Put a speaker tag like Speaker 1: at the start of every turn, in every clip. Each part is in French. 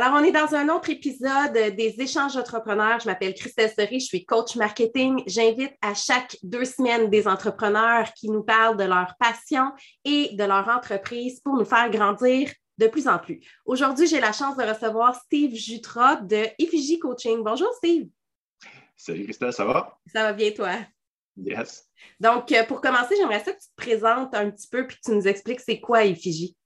Speaker 1: Alors, on est dans un autre épisode des échanges entrepreneurs. Je m'appelle Christelle Seri, je suis coach marketing. J'invite à chaque deux semaines des entrepreneurs qui nous parlent de leur passion et de leur entreprise pour nous faire grandir de plus en plus. Aujourd'hui, j'ai la chance de recevoir Steve Jutra de Effigie Coaching. Bonjour, Steve.
Speaker 2: Salut, Christelle, ça va?
Speaker 1: Ça va bien, toi?
Speaker 2: Yes.
Speaker 1: Donc, euh, pour commencer, j'aimerais ça que tu te présentes un petit peu puis que tu nous expliques c'est quoi Effigie.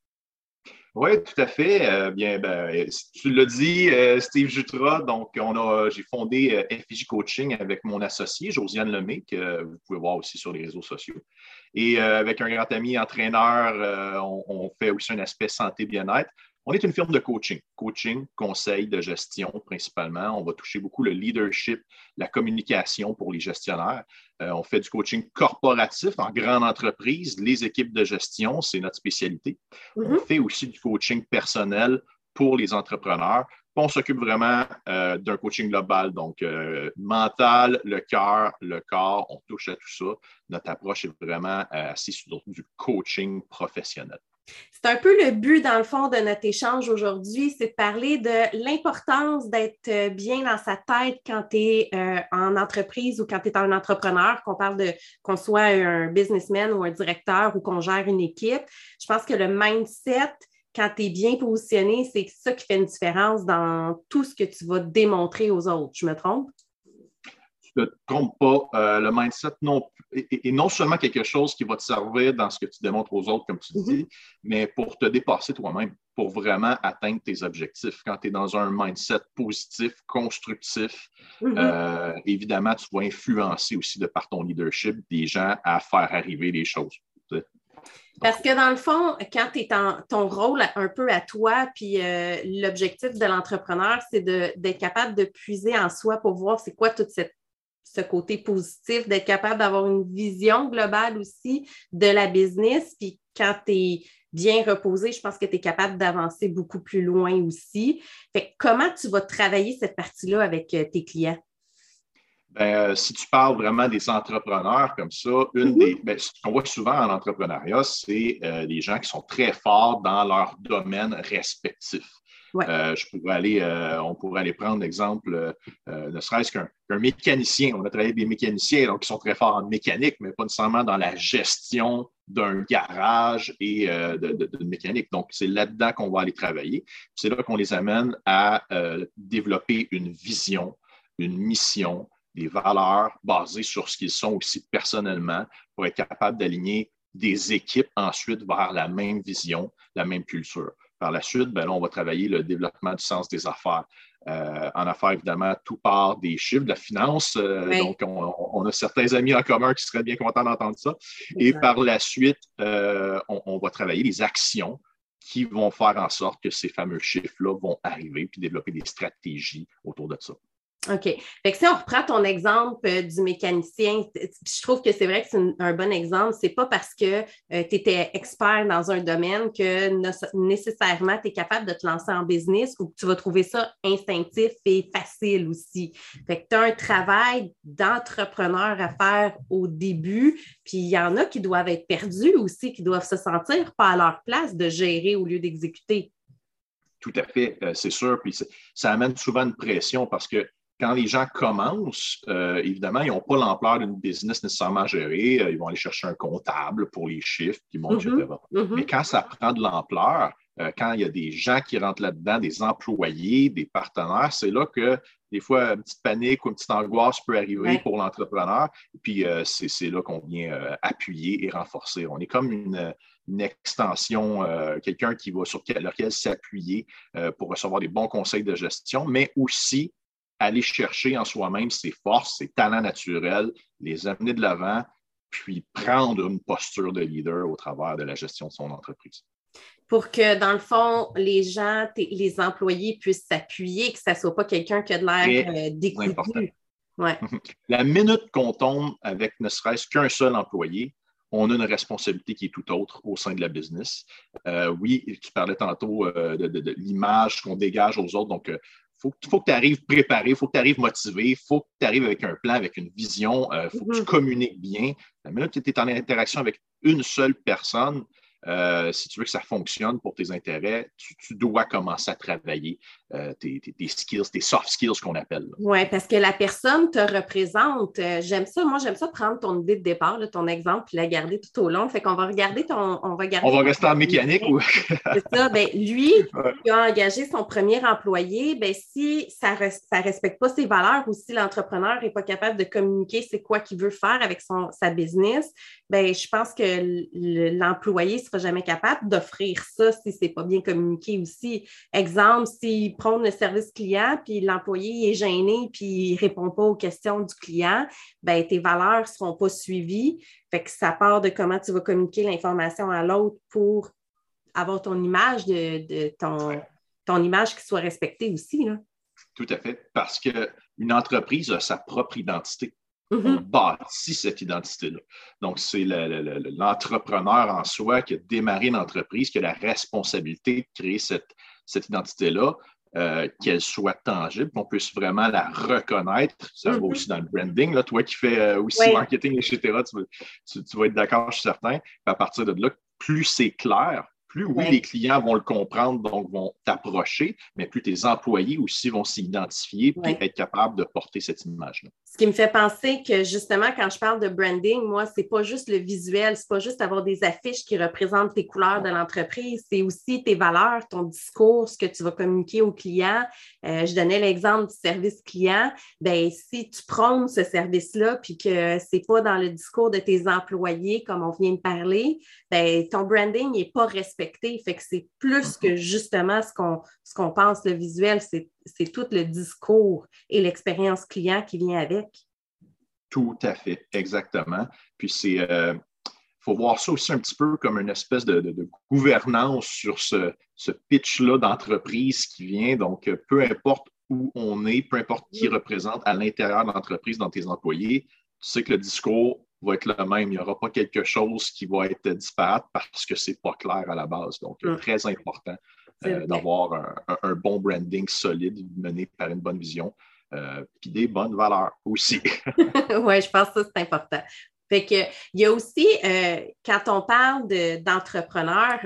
Speaker 2: Oui, tout à fait. Euh, bien, ben, tu l'as dit, euh, Steve Jutra. Donc, on a, j'ai fondé euh, Coaching avec mon associé, Josiane Lemay, que vous pouvez voir aussi sur les réseaux sociaux. Et avec un grand ami entraîneur, on, on, fait aussi un aspect santé bien-être. On est une firme de coaching, coaching, conseil de gestion principalement. On va toucher beaucoup le leadership, la communication pour les gestionnaires. Euh, on fait du coaching corporatif en grande entreprise, les équipes de gestion, c'est notre spécialité. On mm-hmm. fait aussi du coaching personnel pour les entrepreneurs. On s'occupe vraiment euh, d'un coaching global, donc euh, mental, le cœur, le corps, on touche à tout ça. Notre approche est vraiment assez sur du coaching professionnel.
Speaker 1: C'est un peu le but, dans le fond, de notre échange aujourd'hui, c'est de parler de l'importance d'être euh, bien dans sa tête quand tu es euh, en entreprise ou quand tu es un entrepreneur, qu'on parle de qu'on soit un businessman ou un directeur ou qu'on gère une équipe. Je pense que le mindset, quand tu es bien positionné, c'est ça qui fait une différence dans tout ce que tu vas démontrer aux autres. Je me trompe?
Speaker 2: Ne te trompes pas, euh, le mindset non, est, non seulement quelque chose qui va te servir dans ce que tu démontres aux autres, comme tu mhm. dis, mais pour te dépasser toi-même, pour vraiment atteindre tes objectifs. Quand tu es dans un mindset positif, constructif, mhm. euh, évidemment, tu vas influencer aussi de par ton leadership des gens à faire arriver les choses.
Speaker 1: Parce que dans le fond, quand tu es en ton rôle un peu à toi, puis euh, l'objectif de l'entrepreneur, c'est d'être capable de puiser en soi pour voir c'est quoi toute cette ce côté positif, d'être capable d'avoir une vision globale aussi de la business. Puis quand tu es bien reposé, je pense que tu es capable d'avancer beaucoup plus loin aussi. Fait comment tu vas travailler cette partie-là avec euh, tes clients?
Speaker 2: Ben, euh, si tu parles vraiment des entrepreneurs comme ça, une mm-hmm. des, ben, ce qu'on voit souvent en entrepreneuriat, c'est euh, les gens qui sont très forts dans leur domaine respectif. Euh, euh, on pourrait aller prendre l'exemple, euh, ne serait-ce qu'un mécanicien. On a travaillé avec des mécaniciens qui sont très forts en mécanique, mais pas nécessairement dans la gestion d'un garage et de, mécanique. Donc, c'est là-dedans qu'on va aller travailler. C'est là qu'on les amène à développer une vision, une mission, des valeurs basées sur ce qu'ils sont aussi personnellement pour être capable d'aligner des équipes ensuite vers la même vision, la même culture. Par la suite, ben on va travailler le développement du sens des affaires. Euh, en affaires, évidemment, tout part des chiffres, de la finance. Euh, donc, on, a certains amis en commun qui seraient bien contents d'entendre ça. Et par la suite, euh, on, va travailler les actions qui vont faire en sorte que ces fameux chiffres-là vont arriver, puis développer des stratégies autour de ça.
Speaker 1: OK. Fait que si on reprend ton exemple euh, du mécanicien, je trouve que c'est vrai que c'est un bon exemple. C'est pas parce que euh, tu étais expert dans un domaine que nécessairement tu es capable de te lancer en business ou que tu vas trouver ça instinctif et facile aussi. Fait que tu as un travail d'entrepreneur à faire au début, puis il y en a qui doivent être perdus aussi, qui doivent se sentir pas à leur place de gérer au lieu d'exécuter.
Speaker 2: Tout à fait, euh, c'est sûr. Puis ça amène souvent une pression parce que quand les gens commencent, euh, évidemment, ils n'ont pas l'ampleur d'une business nécessairement gérée. Euh, ils vont aller chercher un comptable pour les chiffres, puis bon. Mm-hmm. Mm-hmm. Mais quand ça prend de l'ampleur, euh, quand il y a des gens qui rentrent là-dedans, des employés, des partenaires, c'est là que des fois, une petite panique ou une petite angoisse peut arriver pour l'entrepreneur. Puis c'est là qu'on vient appuyer et renforcer. On est comme une, extension, quelqu'un qui va sur lequel s'appuyer pour recevoir des bons conseils de gestion, mais aussi aller chercher en soi-même ses forces, ses talents naturels, les amener de l'avant, puis prendre une posture de leader au travers de la gestion de son entreprise.
Speaker 1: Pour que, dans le fond, les gens, les employés puissent s'appuyer, que ce ne soit pas quelqu'un qui a de l'air euh, décousu.
Speaker 2: Ouais. La minute qu'on tombe avec ne serait-ce qu'un seul employé, on a une responsabilité qui est tout autre au sein de la business. Euh, oui, tu parlais tantôt euh, de, l'image qu'on dégage aux autres. Donc, faut, faut que tu arrives préparé, il faut que tu arrives motivé, il faut que tu arrives avec un plan, avec une vision, il euh, faut que tu mhm. communiques bien. La minute que tu es en interaction avec une seule personne, euh, si tu veux que ça fonctionne pour tes intérêts, tu, dois commencer à travailler euh, tes, skills, tes soft skills qu'on appelle.
Speaker 1: Oui, parce que la personne te représente. Euh, j'aime ça, moi, j'aime ça prendre ton idée de départ, ton exemple, puis la garder tout au long. Fait qu'on va regarder ton. On va,
Speaker 2: on va rester en mécanique ou?
Speaker 1: C'est ça. Ben, lui, il a engagé son premier employé. Ben, si ça ne respecte pas ses valeurs ou si l'entrepreneur n'est pas capable de communiquer c'est quoi qu'il veut faire avec son, sa business, ben, je pense que l'employé sera jamais capable d'offrir ça si ce n'est pas bien communiqué aussi. Exemple, s'il prend le service client, puis l'employé est gêné, puis il ne répond pas aux questions du client, ben, tes valeurs ne seront pas suivies. Fait que ça part de comment tu vas communiquer l'information à l'autre pour avoir ton image de, ton, ton image qui soit respectée aussi. Là.
Speaker 2: Tout à fait. Parce qu'une entreprise a sa propre identité. Mm-hmm. On bâtit cette identité-là. Donc, c'est l'entrepreneur en soi qui a démarré l'entreprise, qui a la responsabilité de créer cette, identité-là, euh, qu'elle soit tangible, qu'on puisse vraiment la reconnaître. Ça va mm-hmm. aussi dans le branding. Là, toi qui fais euh, aussi marketing, etc., tu, tu, vas être d'accord, je suis certain. À partir de là, plus c'est clair, plus oui, les clients vont le comprendre, donc vont t'approcher, mais plus tes employés aussi vont s'identifier et être capables de porter cette image-là.
Speaker 1: Ce qui me fait penser que justement, quand je parle de branding, moi, c'est pas juste le visuel, c'est pas juste avoir des affiches qui représentent tes couleurs de l'entreprise, c'est aussi tes valeurs, ton discours, ce que tu vas communiquer aux clients. Euh, je donnais l'exemple du service client. Ben, si tu prônes ce service-là, puis que c'est pas dans le discours de tes employés, comme on vient de parler, ben, ton branding n'est pas respecté. Fait que c'est plus que justement ce qu'on ce qu'on pense, le visuel, c'est c'est tout le discours et l'expérience client qui vient avec.
Speaker 2: Tout à fait, exactement. Puis c'est, il euh, faut voir ça aussi un petit peu comme une espèce de, gouvernance sur ce, pitch-là d'entreprise qui vient. Donc, peu importe où on est, peu importe qui représente à l'intérieur de l'entreprise dans tes employés, tu sais que le discours va être le même. Il n'y aura pas quelque chose qui va être disparate parce que ce n'est pas clair à la base. Donc, c'est mm. très important euh, d'avoir un, bon branding solide mené par une bonne vision, euh, puis des bonnes valeurs aussi.
Speaker 1: oui, je pense que ça, c'est important. Fait que, il y a aussi, euh, quand on parle d'entrepreneur,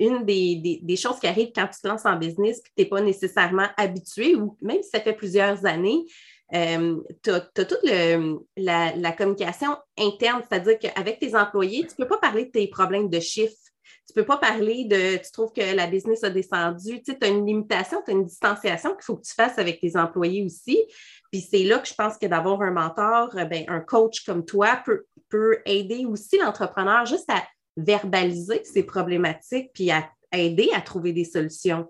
Speaker 1: une des, des, choses qui arrivent quand tu te lances en business et que tu n'es pas nécessairement habitué, ou même si ça fait plusieurs années, tu as, toute la, communication interne, c'est-à-dire qu'avec tes employés, tu ne peux pas parler de tes problèmes de chiffres tu ne peux pas parler de tu trouves que la business a descendu. Tu as une limitation, tu as une distanciation qu'il faut que tu fasses avec tes employés aussi. Puis c'est là que je pense que d'avoir un mentor, euh, ben, un coach comme toi peut, peut aider aussi l'entrepreneur juste à verbaliser ses problématiques puis à aider à trouver des solutions.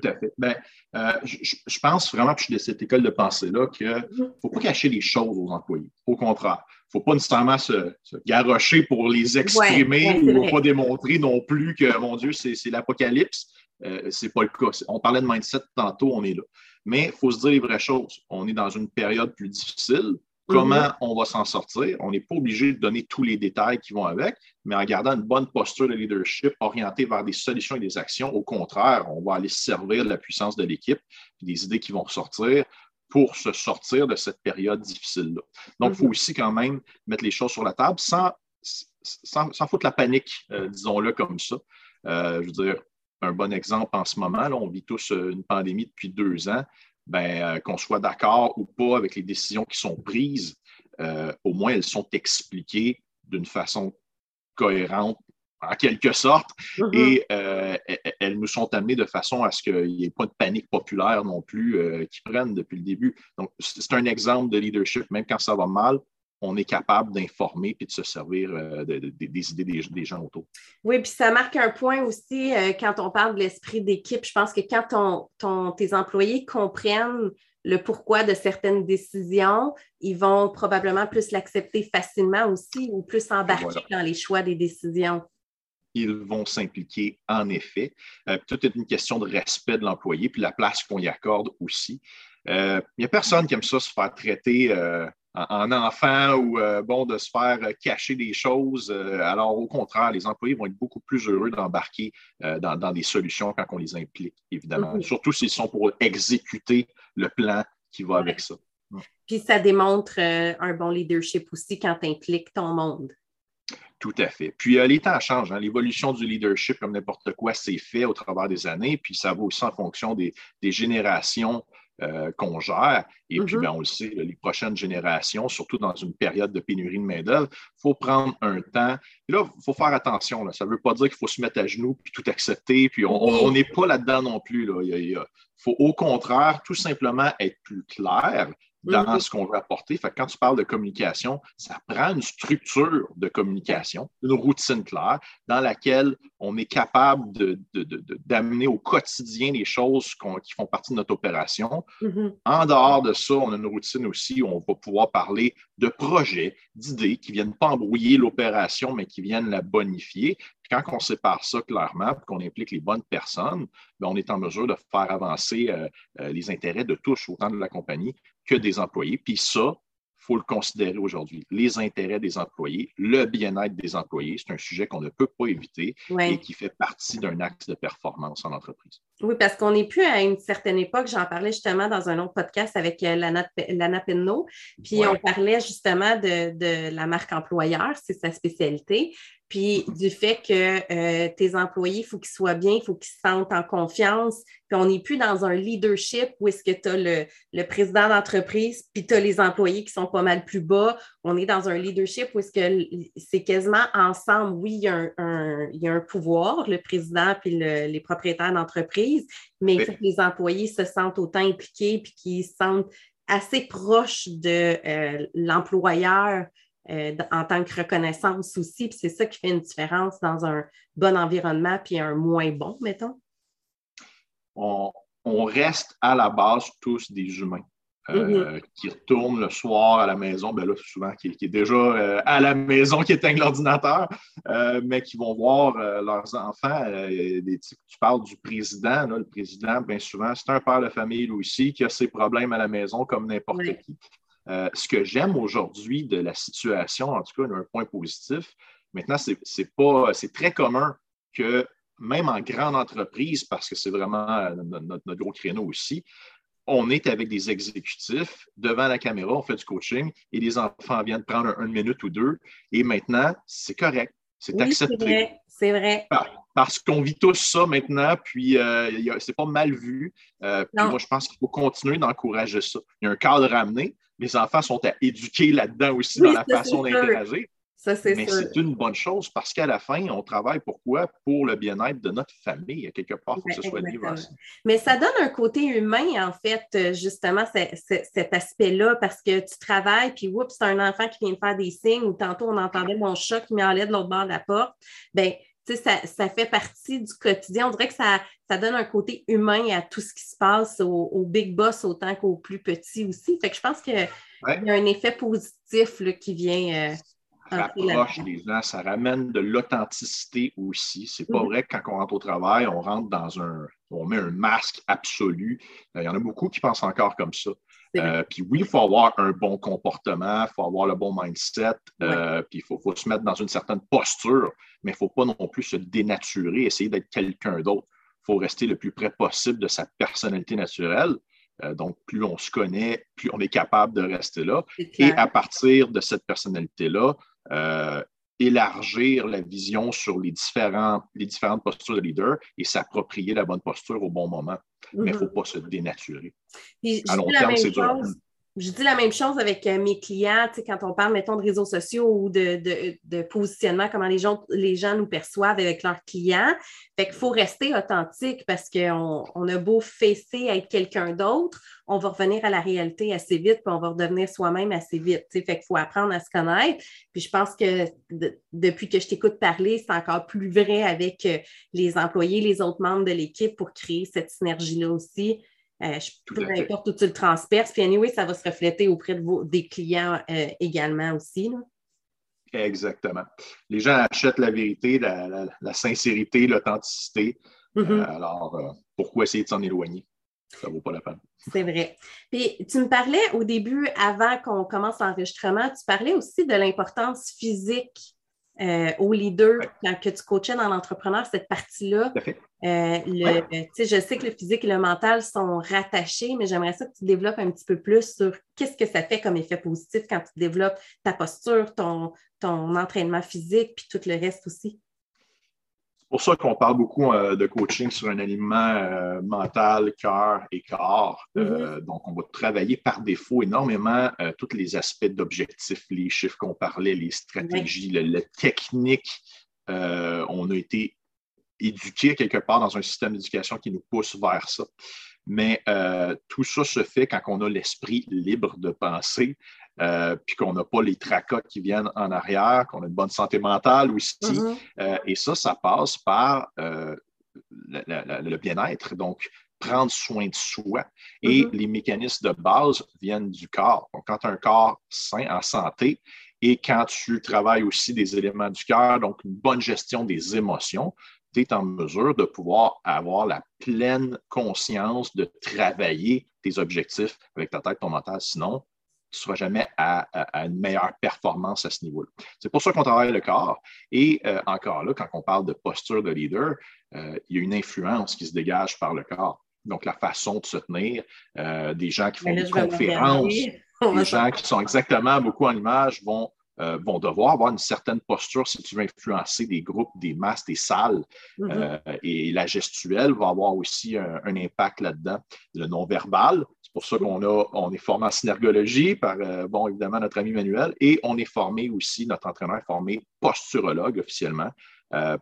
Speaker 2: Tout à fait. Ben, euh, je, pense vraiment, que je suis de cette école de pensée-là, qu'il ne mhm. faut pas cacher les choses aux employés. Au contraire, il ne faut pas nécessairement se, se, garrocher pour les exprimer ou ne pas démontrer non plus que, mon Dieu, c'est l'apocalypse. Euh, ce n'est pas le cas. On parlait de mindset tantôt, on est là. Mais il faut se dire les vraies choses. On est dans une période plus difficile. Comment mhm. on va s'en sortir? On n'est pas obligé de donner tous les détails qui vont avec, mais en gardant une bonne posture de leadership orientée vers des solutions et des actions. Au contraire, on va aller servir de la puissance de l'équipe et des idées qui vont ressortir pour se sortir de cette période difficile-là. Donc, il faut mhm. aussi quand même mettre les choses sur la table sans, sans, foutre la panique, euh, disons-le comme ça. Euh, je veux dire, un bon exemple en ce moment, là, on vit tous euh, une pandémie depuis deux ans ben, euh, qu'on soit d'accord ou pas avec les décisions qui sont prises, euh, au moins elles sont expliquées d'une façon cohérente en quelque sorte, mm-hmm. et euh, elles nous sont amenées de façon à ce qu'il n'y ait pas de panique populaire non plus qui prenne depuis le début. Donc, c'est un exemple de leadership, même quand ça va mal, on est capable d'informer et de se servir euh, des idées des, gens autour.
Speaker 1: Oui, puis ça marque un point aussi euh, quand on parle de l'esprit d'équipe. Je pense que quand ton, tes employés comprennent le pourquoi de certaines décisions, ils vont probablement plus l'accepter facilement aussi ou plus embarquer dans les choix des décisions.
Speaker 2: Ils vont s'impliquer en effet. Euh, tout est une question de respect de l'employé, puis la place qu'on y accorde aussi. Il n'y a personne qui aime ça se faire traiter en enfant ou euh, bon, de se faire cacher des choses. Euh, alors, au contraire, les employés vont être beaucoup plus heureux d'embarquer euh, dans, des solutions quand on les implique, évidemment. Mhm. Surtout s'ils sont pour exécuter le plan qui va avec ça.
Speaker 1: Puis ça démontre un bon leadership aussi quand tu impliques ton monde.
Speaker 2: Tout à fait. Puis les temps changent. Hein. L'évolution du leadership, comme n'importe quoi, c'est fait au travers des années. Puis ça va aussi en fonction des, des générations euh, qu'on gère. Et puis, mm-hmm. ben, on le sait, les prochaines générations, surtout dans une période de pénurie de main-d'œuvre, il faut prendre un temps. Et là, il faut faire attention. Ça ne veut pas dire qu'il faut se mettre à genoux puis tout accepter. Puis on n'est pas là-dedans non plus. Il faut au contraire tout simplement être plus clair dans ce qu'on veut apporter. Fait quand tu parles de communication, ça prend une structure de communication, une routine claire dans laquelle on est capable d'amener au quotidien les choses qui font partie de notre opération. Mm-hmm. En dehors de ça, on a une routine aussi où on va pouvoir parler de projets, d'idées qui ne viennent pas embrouiller l'opération, mais qui viennent la bonifier. quand on sépare ça clairement, qu'on implique les bonnes personnes, ben, on est en mesure de faire avancer euh, euh, les intérêts de tous, autant de la compagnie que des employés. Puis ça, il faut le considérer aujourd'hui. Les intérêts des employés, le bien-être des employés, c'est un sujet qu'on ne peut pas éviter et qui fait partie d'un axe de performance en entreprise.
Speaker 1: Oui, parce qu'on n'est plus à une certaine époque. J'en parlais justement dans un autre podcast avec euh, Lana, Penno. Puis on parlait justement de, de, la marque employeur, c'est sa spécialité puis du fait que euh, tes employés, il faut qu'ils soient bien, il faut qu'ils se sentent en confiance. Puis on n'est plus dans un leadership où est-ce que tu as le, président d'entreprise, puis tu as les employés qui sont pas mal plus bas. On est dans un leadership où est-ce que c'est quasiment ensemble. Oui, il y, a un, il y a un pouvoir, le président puis les propriétaires d'entreprise, mais il faut que les employés se sentent autant impliqués puis qu'ils se sentent assez proches de euh, l'employeur euh, en tant que reconnaissance aussi. Puis c'est ça qui fait une différence dans un bon environnement puis un moins bon, mettons?
Speaker 2: On, reste à la base tous des humains. Euh, mm-hmm. qui retournent le soir à la maison, ben là, souvent qui, est déjà euh, à la maison, qui éteignent l'ordinateur, mais qui vont voir leurs enfants. tu parles du président, le président, bien souvent, c'est un père de famille lui aussi qui a ses problèmes à la maison comme n'importe qui. Euh, ce que j'aime aujourd'hui de la situation, en tout cas, un point positif, maintenant, c'est pas, c'est très commun que même en grande entreprise, parce que c'est vraiment euh, notre, gros créneau aussi, on est avec des exécutifs devant la caméra, on fait du coaching et les enfants viennent prendre une minute ou deux. Et maintenant, c'est correct, c'est accepté.
Speaker 1: C'est vrai.
Speaker 2: Parce qu'on vit tous ça maintenant, puis euh, c'est pas mal vu. moi, je pense qu'il faut continuer d'encourager ça. Il y a un cadre à amener, les enfants sont à éduquer là-dedans aussi dans la façon d'interagir. Mais c'est une bonne chose parce qu'à la fin, on travaille pourquoi? Pour le bien-être de notre famille. À quelque part, il faut que ce soit libre.
Speaker 1: Mais ça donne un côté humain, en fait, justement, cet aspect-là, parce que tu travailles, puis oups, c'est un enfant qui vient de faire des signes, ou tantôt on entendait mon chat qui m'enlève de l'autre bord de la porte. Bien, ça, ça, fait partie du quotidien. On dirait que ça, ça donne un côté humain à tout ce qui se passe au, big boss autant qu'au plus petit aussi. Fait que je pense qu'il y a un effet positif qui vient. Euh,
Speaker 2: rapproche les gens, ça ramène de l'authenticité aussi. C'est pas mhm. vrai que quand on rentre au travail, on rentre dans un. on met un masque absolu. Euh, il y en a beaucoup qui pensent encore comme ça. Euh, puis oui, il faut avoir un bon comportement, il faut avoir le bon mindset, euh, puis il faut, se mettre dans une certaine posture, mais il ne faut pas non plus se dénaturer, essayer d'être quelqu'un d'autre. Il faut rester le plus près possible de sa personnalité naturelle. Euh, donc, plus on se connaît, plus on est capable de rester là. Et à partir de cette personnalité-là, élargir la vision sur les, différents, les différentes postures de leader et s'approprier la bonne posture au bon moment mais il ne faut mhm. pas se dénaturer.
Speaker 1: à long terme, c'est dur. Je dis la même chose avec euh, mes clients, quand on parle, mettons, de réseaux sociaux ou de, positionnement, comment les gens, les gens nous perçoivent avec leurs clients. Fait qu'il faut rester authentique parce qu'on on a beau fesser être quelqu'un d'autre, on va revenir à la réalité assez vite, puis on va redevenir soi-même assez vite. Fait qu'il faut apprendre à se connaître. Puis je pense que depuis que je t'écoute parler, c'est encore plus vrai avec euh, les employés, les autres membres de l'équipe pour créer cette synergie-là aussi. Euh, peu importe où tu le transperces. Puis, anyway, ça va se refléter auprès de vos, des clients euh, également aussi.
Speaker 2: Exactement. Les gens achètent la vérité, la, sincérité, l'authenticité. Mm-hmm. Euh, alors, pourquoi essayer de s'en éloigner? Ça ne vaut pas la peine.
Speaker 1: C'est vrai. Puis, tu me parlais au début, avant qu'on commence l'enregistrement, tu parlais aussi de l'importance physique euh, au leader quand que tu coachais dans l'entrepreneur, cette partie-là. Euh, je sais que le physique et le mental sont rattachés, mais j'aimerais ça que tu développes un petit peu plus sur qu'est-ce que ça fait comme effet positif quand tu développes ta posture, ton, ton entraînement physique, puis tout le reste aussi.
Speaker 2: C'est pour ça qu'on parle beaucoup euh, de coaching sur un alignement euh, mental, cœur et corps. Mm-hmm. Donc, on va travailler par défaut énormément tous les aspects d'objectifs, les chiffres qu'on parlait, les stratégies, la technique. on a été éduquer quelque part dans un système d'éducation qui nous pousse vers ça. Mais euh, tout ça se fait quand on a l'esprit libre de penser, euh, puis qu'on n'a pas les tracas qui viennent en arrière, qu'on a une bonne santé mentale aussi. Mm-hmm. Euh, et ça, ça passe par le, bien-être. Donc, prendre soin de soi. Et mm-hmm. les mécanismes de base viennent du corps. Donc, quand tu as un corps sain, en santé, et quand tu travailles aussi des éléments du cœur, donc une bonne gestion des émotions, tu en mesure de pouvoir avoir la pleine conscience de travailler tes objectifs avec ta tête, ton mental. Sinon, tu ne seras jamais à, une meilleure performance à ce niveau-là. C'est pour ça qu'on travaille le corps. Et euh, encore là, quand on parle de posture de leader, euh, il y a une influence qui se dégage par le corps. Donc, la façon de se tenir, euh, des gens qui font des conférences, des gens qui sont exactement beaucoup en image vont euh, vont devoir avoir une certaine posture si tu veux influencer des groupes, des masses, des salles. Mm-hmm. Euh, et la gestuelle va avoir aussi un, impact là-dedans. Le non-verbal, c'est pour ça qu'on a, on est formé en synergologie par, euh, bon, évidemment, notre ami Manuel, et on est formé aussi, notre entraîneur est formé posturologue officiellement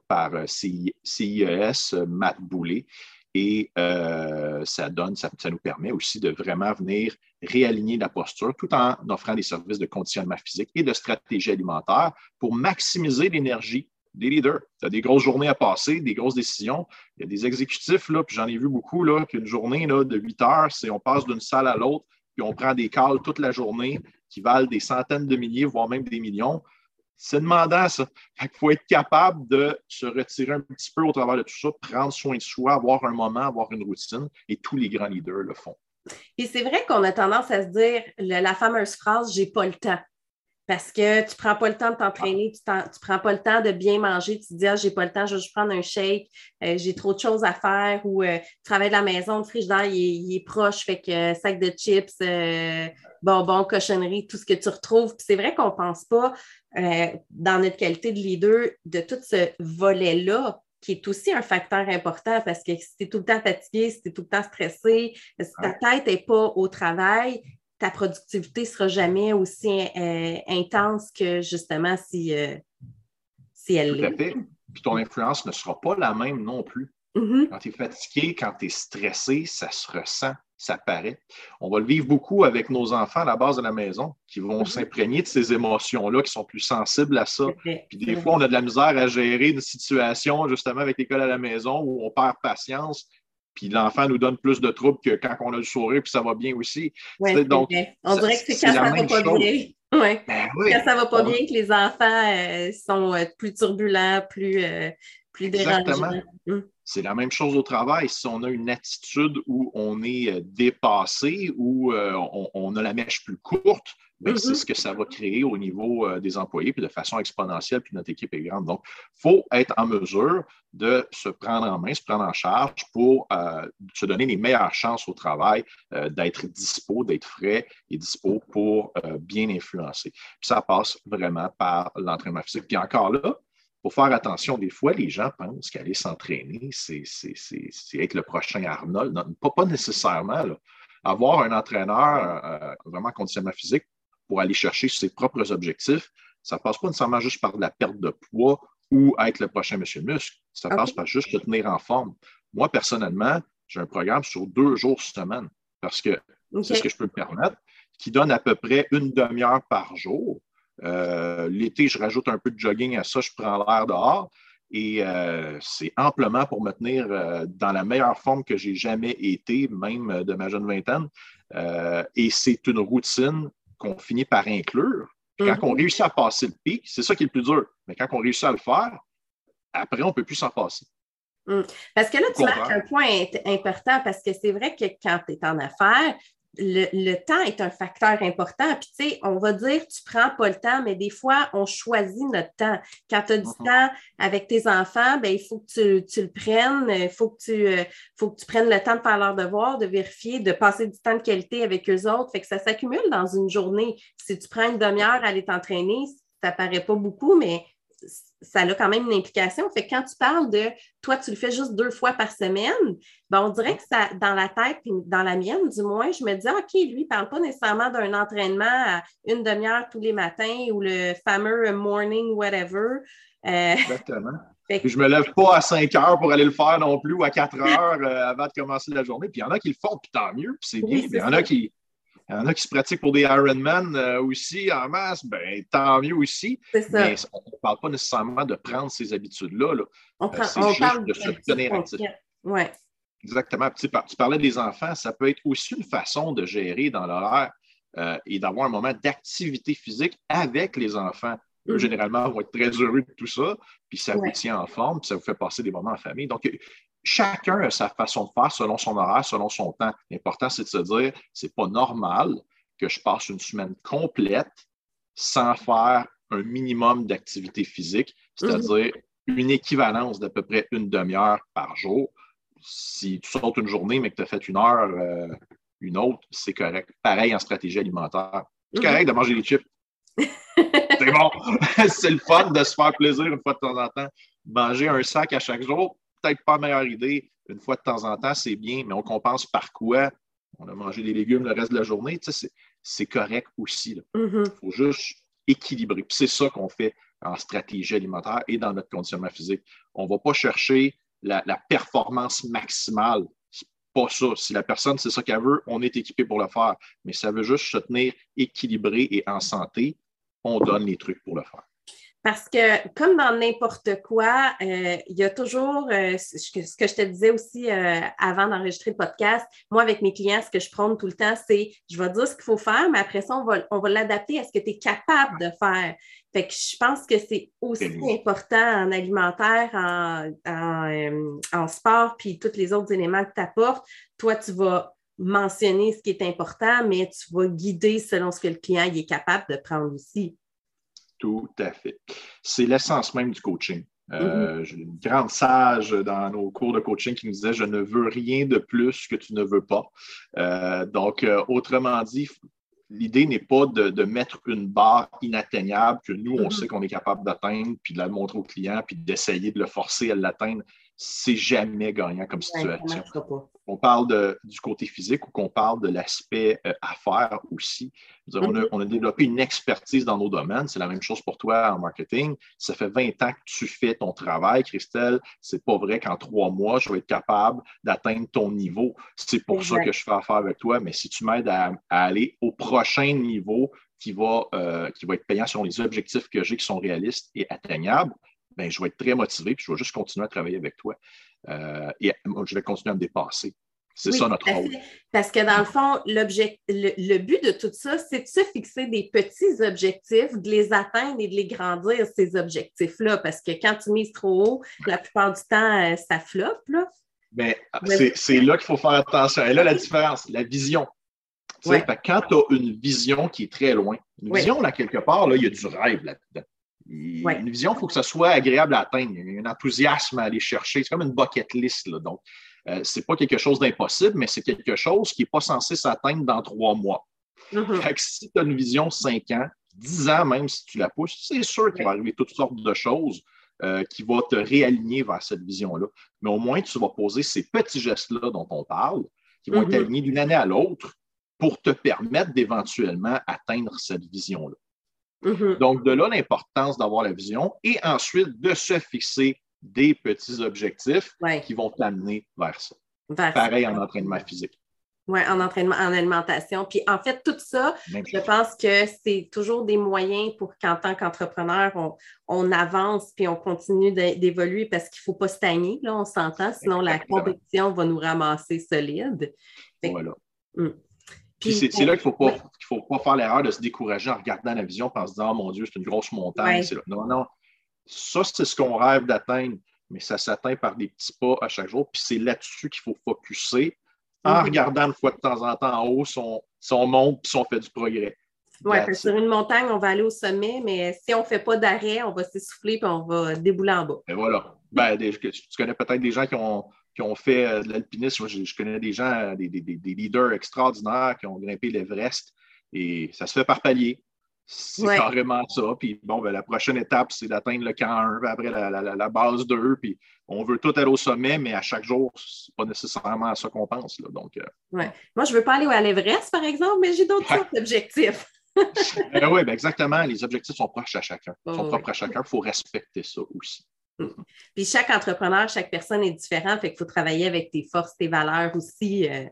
Speaker 2: par CIES, Matt Boulet. Et ça donne, ça, nous permet aussi de vraiment venir réaligner la posture tout en offrant des services de conditionnement physique et de stratégie alimentaire pour maximiser l'énergie des leaders. Tu as des grosses journées à passer, des grosses décisions. Il y a des exécutifs, là, puis j'en ai vu beaucoup, qu'une journée là, de 8 heures, c'est on passe d'une salle à l'autre, puis on prend des calls toute la journée qui valent des centaines de milliers, voire même des millions. C'est demandant, ça. Il faut être capable de se retirer un petit peu au travers de tout ça, prendre soin de soi, avoir un moment, avoir une routine, et tous les grands leaders le font.
Speaker 1: Et c'est vrai qu'on a tendance à se dire la fameuse phrase j'ai pas le temps. Parce que tu ne prends pas le temps de t'entraîner, tu ne prends pas le temps de bien manger, tu te dis, ah, j'ai pas le temps, je vais juste prendre un shake, euh, j'ai trop de choses à faire, ou euh, tu travailles de la maison, le frigidaire, il, il, est proche, fait que euh, sac de chips, bonbons, cochonneries, tout ce que tu retrouves. c'est vrai qu'on ne pense pas, dans notre qualité de leader, de tout ce volet-là qui est aussi un facteur important parce que si tu es tout le temps fatigué, si tu es tout le temps stressé, si ta tête n'est pas au travail, ta productivité ne sera jamais aussi euh, intense que justement si, euh, si elle
Speaker 2: l'est. Puis ton influence ne sera pas la même non plus. Mm-hmm. Quand tu es fatigué, quand tu es stressé, ça se ressent ça paraît. On va le vivre beaucoup avec nos enfants à la base de la maison, qui vont mhm. s'imprégner de ces émotions-là, qui sont plus sensibles à ça. Puis des fois, on a de la misère à gérer une situation, justement, avec l'école à la maison, où on perd patience, puis l'enfant nous donne plus de troubles que quand on a le sourire, puis ça va bien aussi.
Speaker 1: donc, on dirait que c'est quand ça va pas bien. Ben quand ça va pas bien, que les enfants euh, sont euh, plus turbulents, plus, euh, plus dérangeants.
Speaker 2: Hum. C'est la même chose au travail. Si on a une attitude où on est euh, dépassé, où euh, on, a la mèche plus courte, ben, c'est mm-hmm. ce que ça va créer au niveau euh, des employés, puis de façon exponentielle, puis notre équipe est grande. Donc, il faut être en mesure de se prendre en main, se prendre en charge pour se donner les meilleures chances au travail, d'être dispo, d'être frais et dispo pour bien influencer. Puis ça passe vraiment par l'entraînement physique. Puis encore là, faut faire attention. Des fois, les gens pensent qu'aller s'entraîner, c'est être le prochain Arnold. pas, pas nécessairement. Avoir un entraîneur euh, vraiment conditionnement physique pour aller chercher ses propres objectifs, ça ne passe pas nécessairement juste par la perte de poids ou être le prochain monsieur muscle. Ça passe par juste te tenir en forme. Moi, personnellement, j'ai un programme sur deux jours semaine parce que c'est ce que je peux me permettre, qui donne à peu près une demi-heure par jour euh, l'été, je rajoute un peu de jogging à ça, je prends l'air dehors. Et euh, c'est amplement pour me tenir euh, dans la meilleure forme que j'ai jamais été, même de ma jeune vingtaine. et c'est une routine qu'on finit par inclure. quand mm-hmm. on réussit à passer le pic, c'est ça qui est le plus dur. Mais quand on réussit à le faire, après, on ne peut plus s'en passer.
Speaker 1: Mm. Parce que là, tu marques un point important parce que c'est vrai que quand tu es en affaires, le, temps est un facteur important. Puis, tu sais, on va dire, tu prends pas le temps, mais des fois, on choisit notre temps. Quand tu as du mhm. temps avec tes enfants, ben, il faut que tu, le prennes. Il faut, que tu, euh, faut que tu prennes le temps de faire leurs devoirs, de vérifier, de passer du temps de qualité avec eux autres. Fait que ça s'accumule dans une journée. Si tu prends une demi-heure à aller t'entraîner, ça paraît pas beaucoup, mais ça a quand même une implication. Fait que quand tu parles de toi, tu le fais juste deux fois par semaine, ben on dirait que ça, dans la tête, dans la mienne, du moins, je me dis, OK, lui, il ne parle pas nécessairement d'un entraînement à une demi-heure tous les matins ou le fameux morning whatever.
Speaker 2: Euh, Exactement. Je ne me lève pas à 5 heures pour aller le faire non plus ou à 4 heures euh, avant de commencer la journée. Puis il y en a qui le font, puis tant mieux, puis c'est bien. il y en a qui il y en a qui se pratiquent pour des Ironman euh, aussi en masse, ben, tant mieux aussi. Mais on ne parle pas nécessairement de prendre ces habitudes-là.
Speaker 1: On, euh, on juste parle de se tenir actif. Ouais.
Speaker 2: Exactement. Tu, parlais des enfants, ça peut être aussi une façon de gérer dans l'horaire euh, et d'avoir un moment d'activité physique avec les enfants. Eux, mm-hmm. généralement, vont être très heureux de tout ça, puis ça vous tient en forme, puis ça vous fait passer des moments en famille. Donc, chacun a sa façon de faire selon son horaire, selon son temps. L'important, c'est de se dire, c'est pas normal que je passe une semaine complète sans faire un minimum d'activité physique, c'est-à-dire mhm. une équivalence d'à peu près une demi-heure par jour. Si tu sautes une journée, mais que tu as fait une heure, euh, une autre, c'est correct. Pareil en stratégie alimentaire. C'est mhm. correct de manger des chips. c'est bon. c'est le fun de se faire plaisir une fois de temps en temps. Manger un sac à chaque jour, peut-être pas la meilleure idée. Une fois de temps en temps, c'est bien, mais on compense par quoi? On a mangé des légumes le reste de la journée. c'est correct aussi. Il mm-hmm. faut juste équilibrer. c'est ça qu'on fait en stratégie alimentaire et dans notre conditionnement physique. On ne va pas chercher la, performance maximale. C'est pas ça. Si la personne, c'est ça qu'elle veut, on est équipé pour le faire. Mais ça veut juste se tenir équilibré et en santé. On donne les trucs pour le faire.
Speaker 1: Parce que, comme dans n'importe quoi, euh, il y a toujours, euh, ce que je te disais aussi euh, avant d'enregistrer le podcast, moi, avec mes clients, ce que je prône tout le temps, c'est je vais dire ce qu'il faut faire, mais après ça, on va, on va l'adapter à ce que tu es capable de faire. Fait que je pense que c'est aussi important en alimentaire, en, en, en sport, puis tous les autres éléments que tu apportes. Toi, tu vas mentionner ce qui est important, mais tu vas guider selon ce que le client est capable de prendre aussi.
Speaker 2: Tout à fait. C'est l'essence même du coaching. Euh, mm-hmm. J'ai une grande sage dans nos cours de coaching qui nous disait Je ne veux rien de plus que tu ne veux pas. Euh, donc, euh, autrement dit, l'idée n'est pas de, mettre une barre inatteignable que nous, on mm-hmm. sait qu'on est capable d'atteindre, puis de la montrer au client, puis d'essayer de le forcer à l'atteindre. C'est jamais gagnant comme situation. On parle du côté physique ou qu'on parle de l'aspect affaires aussi. Mm-hmm. On a, développé une expertise dans nos domaines. C'est la même chose pour toi en marketing. Ça fait 20 ans que tu fais ton travail, Christelle. C'est pas vrai qu'en trois mois, je vais être capable d'atteindre ton niveau. C'est pour ça que je fais affaire avec toi. Mais si tu m'aides à, aller au prochain niveau qui va, euh, qui va être payant selon les objectifs que j'ai qui sont réalistes et atteignables, ben, je vais être très motivé et je vais juste continuer à travailler avec toi. Euh, et je vais continuer à me dépasser. C'est ça notre rôle.
Speaker 1: Parce que dans le fond, le, but de tout ça, c'est de se fixer des petits objectifs, de les atteindre et de les grandir, ces objectifs-là. Parce que quand tu mises trop haut, la plupart du temps, euh, ça floppe. Là.
Speaker 2: Ben, c'est là qu'il faut faire attention. Et là, la différence, la vision. Quand tu as une vision qui est très loin, une vision, là, quelque part, là, il y a du rêve là-dedans. Une vision, il faut que ça soit agréable à atteindre. Il y a un enthousiasme à aller chercher. C'est comme une bucket list. Là. Donc, euh, ce n'est pas quelque chose d'impossible, mais c'est quelque chose qui n'est pas censé s'atteindre dans trois mois. Mm-hmm. si tu as une vision cinq ans, dix ans même, si tu la pousses, c'est sûr qu'il va arriver toutes sortes de choses euh, qui vont te réaligner vers cette vision-là. Mais au moins, tu vas poser ces petits gestes-là dont on parle, qui vont être mm-hmm. alignés d'une année à l'autre pour te permettre d'éventuellement atteindre cette vision-là. Mm-hmm. Donc, de là l'importance d'avoir la vision et ensuite de se fixer des petits objectifs qui vont t'amener vers ça. Pareil en entraînement physique.
Speaker 1: Oui, en entraînement, en alimentation. Puis en fait, tout ça, je pense que c'est toujours des moyens pour qu'en tant qu'entrepreneur, on, avance puis on continue d'évoluer parce qu'il ne faut pas stagner, là, on s'entend, sinon la compétition va nous ramasser solide.
Speaker 2: voilà. Hmm. Puis c'est là qu'il ne faut, pas, faut pas faire l'erreur de se décourager en regardant la vision en se disant Oh mon Dieu, c'est une grosse montagne. Non, non, ça, c'est ce qu'on rêve d'atteindre, mais ça s'atteint par des petits pas à chaque jour. Puis c'est là-dessus qu'il faut focuser en mhm. regardant une fois de temps en temps en haut si on, monte puis si on fait du progrès.
Speaker 1: Oui, sur une montagne, on va aller au sommet, mais si on ne fait pas d'arrêt, on va s'essouffler puis on va débouler en bas.
Speaker 2: Et voilà. Ben, tu connais peut-être des gens qui ont, qui ont fait euh, de l'alpinisme. Je, connais des gens, euh, des, leaders extraordinaires qui ont grimpé l'Everest et ça se fait par palier. C'est carrément ça. Puis bon, ben, la prochaine étape, c'est d'atteindre le camp 1, après la, base 2. Puis on veut tout aller au sommet, mais à chaque jour, ce n'est pas nécessairement à ça qu'on pense. Là. Donc, euh,
Speaker 1: Moi, je ne veux pas aller à l'Everest, par exemple, mais j'ai d'autres objectifs.
Speaker 2: Ben oui, ben exactement. Les objectifs sont proches à chacun. Ils sont propres à chacun. Il faut respecter ça aussi.
Speaker 1: Puis chaque entrepreneur, chaque personne est différente, fait qu'il faut travailler avec tes forces, tes valeurs aussi. Euh.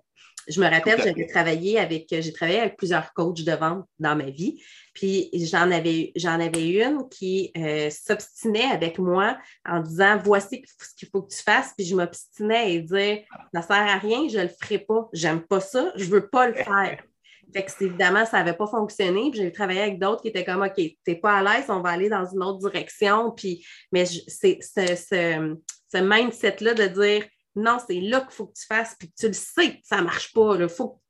Speaker 1: Je me rappelle, j'avais travaillé avec, j'ai travaillé avec plusieurs coachs de vente dans ma vie. Puis j'en avais, j'en avais une qui euh, s'obstinait avec moi en disant Voici ce qu'il faut que tu fasses. Puis je m'obstinais et dire Ça ne sert à rien, je ne le ferai pas, j'aime pas ça, je ne veux pas le faire. Fait que évidemment, ça n'avait pas fonctionné. Puis j'ai travaillé avec d'autres qui étaient comme OK, tu n'es pas à l'aise, on va aller dans une autre direction. Puis, mais c'est ce, ce, mindset-là de dire non, c'est là qu'il faut que tu fasses, puis tu le sais que ça ne marche pas. Faut,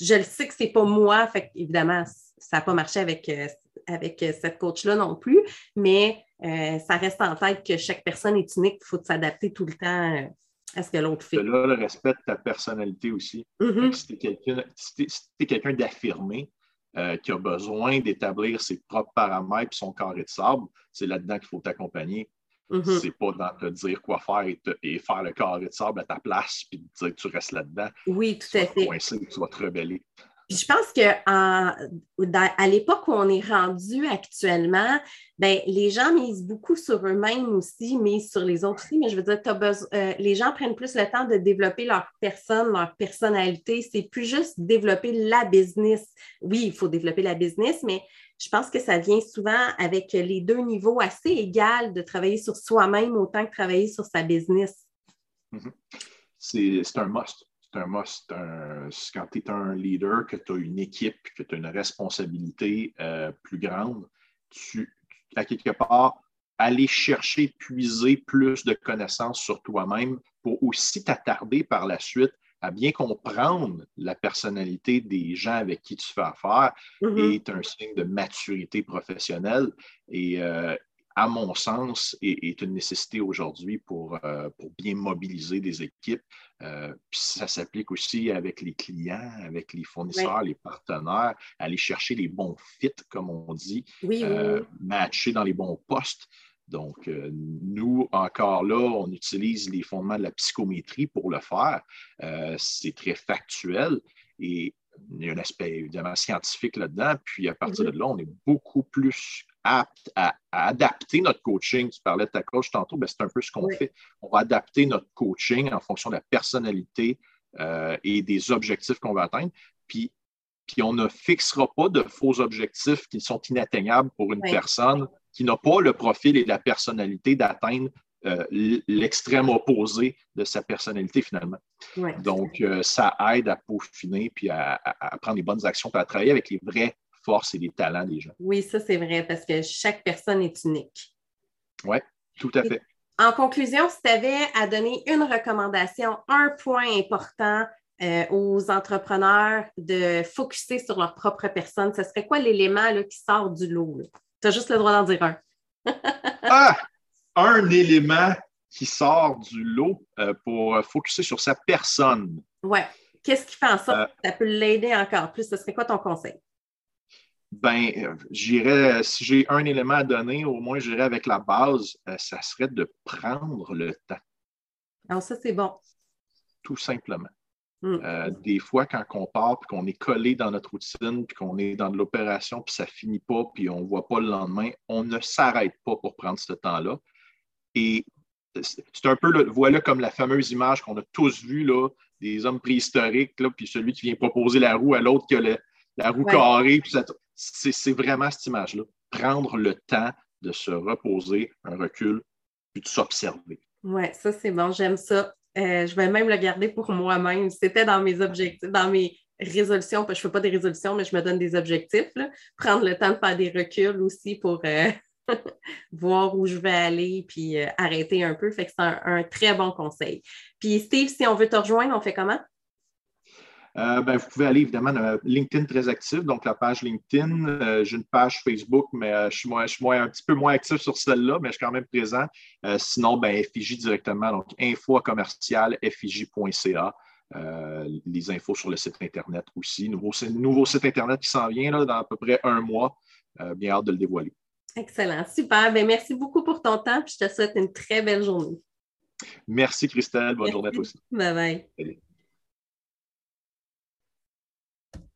Speaker 1: je le sais que ce n'est pas moi. Fait évidemment, ça n'a pas marché avec, euh, avec cette coach-là non plus, mais euh, ça reste en tête que chaque personne est unique, il faut s'adapter tout le temps euh, à ce que l'autre fait.
Speaker 2: Là, le respect de ta personnalité aussi. Mm-hmm. Si tu es quelqu'un d'affirmé, euh, qui a besoin d'établir ses propres paramètres et son carré de sable, c'est là-dedans qu'il faut t'accompagner. Mm-hmm. C'est pas dans te dire quoi faire et, faire le carré de sable à ta place puis te dire que tu restes là-dedans.
Speaker 1: Oui, tout à fait.
Speaker 2: tu vas te rebeller
Speaker 1: je pense qu'à l'époque où on est rendu actuellement, ben, les gens misent beaucoup sur eux-mêmes aussi, mais sur les autres aussi. Mais je veux dire, euh, les gens prennent plus le temps de développer leur personne, leur personnalité. C'est plus juste développer la business. Oui, il faut développer la business, mais je pense que ça vient souvent avec les deux niveaux assez égaux de travailler sur soi-même autant que travailler sur sa business.
Speaker 2: Mm-hmm. C'est un must c'est un must. quand tu es un leader, que tu as une équipe, que tu as une responsabilité euh, plus grande, tu, à quelque part, aller chercher, puiser plus de connaissances sur toi-même pour aussi t'attarder par la suite à bien comprendre la personnalité des gens avec qui tu fais affaire mm-hmm. est un signe de maturité professionnelle. Et, euh, à mon sens, est, une nécessité aujourd'hui pour, euh, pour, bien mobiliser des équipes. Euh, puis ça s'applique aussi avec les clients, avec les fournisseurs, les partenaires, aller chercher les bons fits, comme on dit, matcher dans les bons postes. Donc, nous, encore là, on utilise les fondements de la psychométrie pour le faire. C'est très factuel et il y a un aspect évidemment scientifique là-dedans. Puis à partir mm-hmm. de là, on est beaucoup plus apte à, adapter notre coaching. Tu parlais de ta coach tantôt, ben, c'est un peu ce qu'on fait. On va adapter notre coaching en fonction de la personnalité euh, et des objectifs qu'on va atteindre. Puis, puis on ne fixera pas de faux objectifs qui sont inatteignables pour une personne qui n'a pas le profil et la personnalité d'atteindre euh, l'extrême opposé de sa personnalité finalement. Donc, euh, ça aide à peaufiner puis à, à, prendre les bonnes actions, puis à travailler avec les vrais force et les talents des gens.
Speaker 1: Oui, ça c'est vrai parce que chaque personne est unique.
Speaker 2: Oui, tout à fait.
Speaker 1: En conclusion, si tu avais à donner une recommandation, un point important euh, aux entrepreneurs de focuser sur leur propre personne, ce serait quoi l'élément qui sort du lot? Tu as juste le droit d'en dire un.
Speaker 2: ah! Un élément qui sort du lot euh, pour focuser sur sa personne.
Speaker 1: Oui. Qu'est-ce qui fait en sorte euh, que ça peut l'aider encore plus? Ce serait quoi ton conseil?
Speaker 2: ben, j'irais, si j'ai un élément à donner, au moins j'irais avec la base, euh, ça serait de prendre le temps.
Speaker 1: Alors, ça, c'est bon.
Speaker 2: Tout simplement. Hmm. Euh, des fois, quand on part, puis qu'on est collé dans notre routine, puis qu'on est dans de l'opération, puis ça finit pas, puis on ne voit pas le lendemain, on ne s'arrête pas pour prendre ce temps-là. Et c'est un peu, le, voilà comme la fameuse image qu'on a tous vue, là, des hommes préhistoriques, là, puis celui qui vient proposer la roue à l'autre qui a la roue carrée, puis ça, c'est vraiment cette image-là. Prendre le temps de se reposer, un recul, puis de s'observer.
Speaker 1: Oui, ça c'est bon, j'aime ça. Euh, je vais même le garder pour moi-même. C'était dans mes objectifs, dans mes résolutions. Je ne fais pas des résolutions, mais je me donne des objectifs. Prendre le temps de faire des reculs aussi pour euh, voir où je vais aller, puis euh, arrêter un peu. Fait que c'est un, un, très bon conseil. Puis Steve, si on veut te rejoindre, on fait comment?
Speaker 2: Euh, ben, vous pouvez aller évidemment à LinkedIn très actif, donc la page LinkedIn. Euh, j'ai une page Facebook, mais euh, je suis, moins, je suis un petit peu moins actif sur celle-là, mais je suis quand même présent. sinon, ben, FIJ directement, donc info commercial FIJ.ca. les infos sur le site Internet aussi. Nouveau, nouveau site Internet qui s'en vient là, dans à peu près un mois. bien hâte de le dévoiler.
Speaker 1: Excellent, super. Ben, merci beaucoup pour ton temps, puis je te souhaite une très belle journée.
Speaker 2: Merci Christelle, bonne journée à tous.
Speaker 1: Bye bye.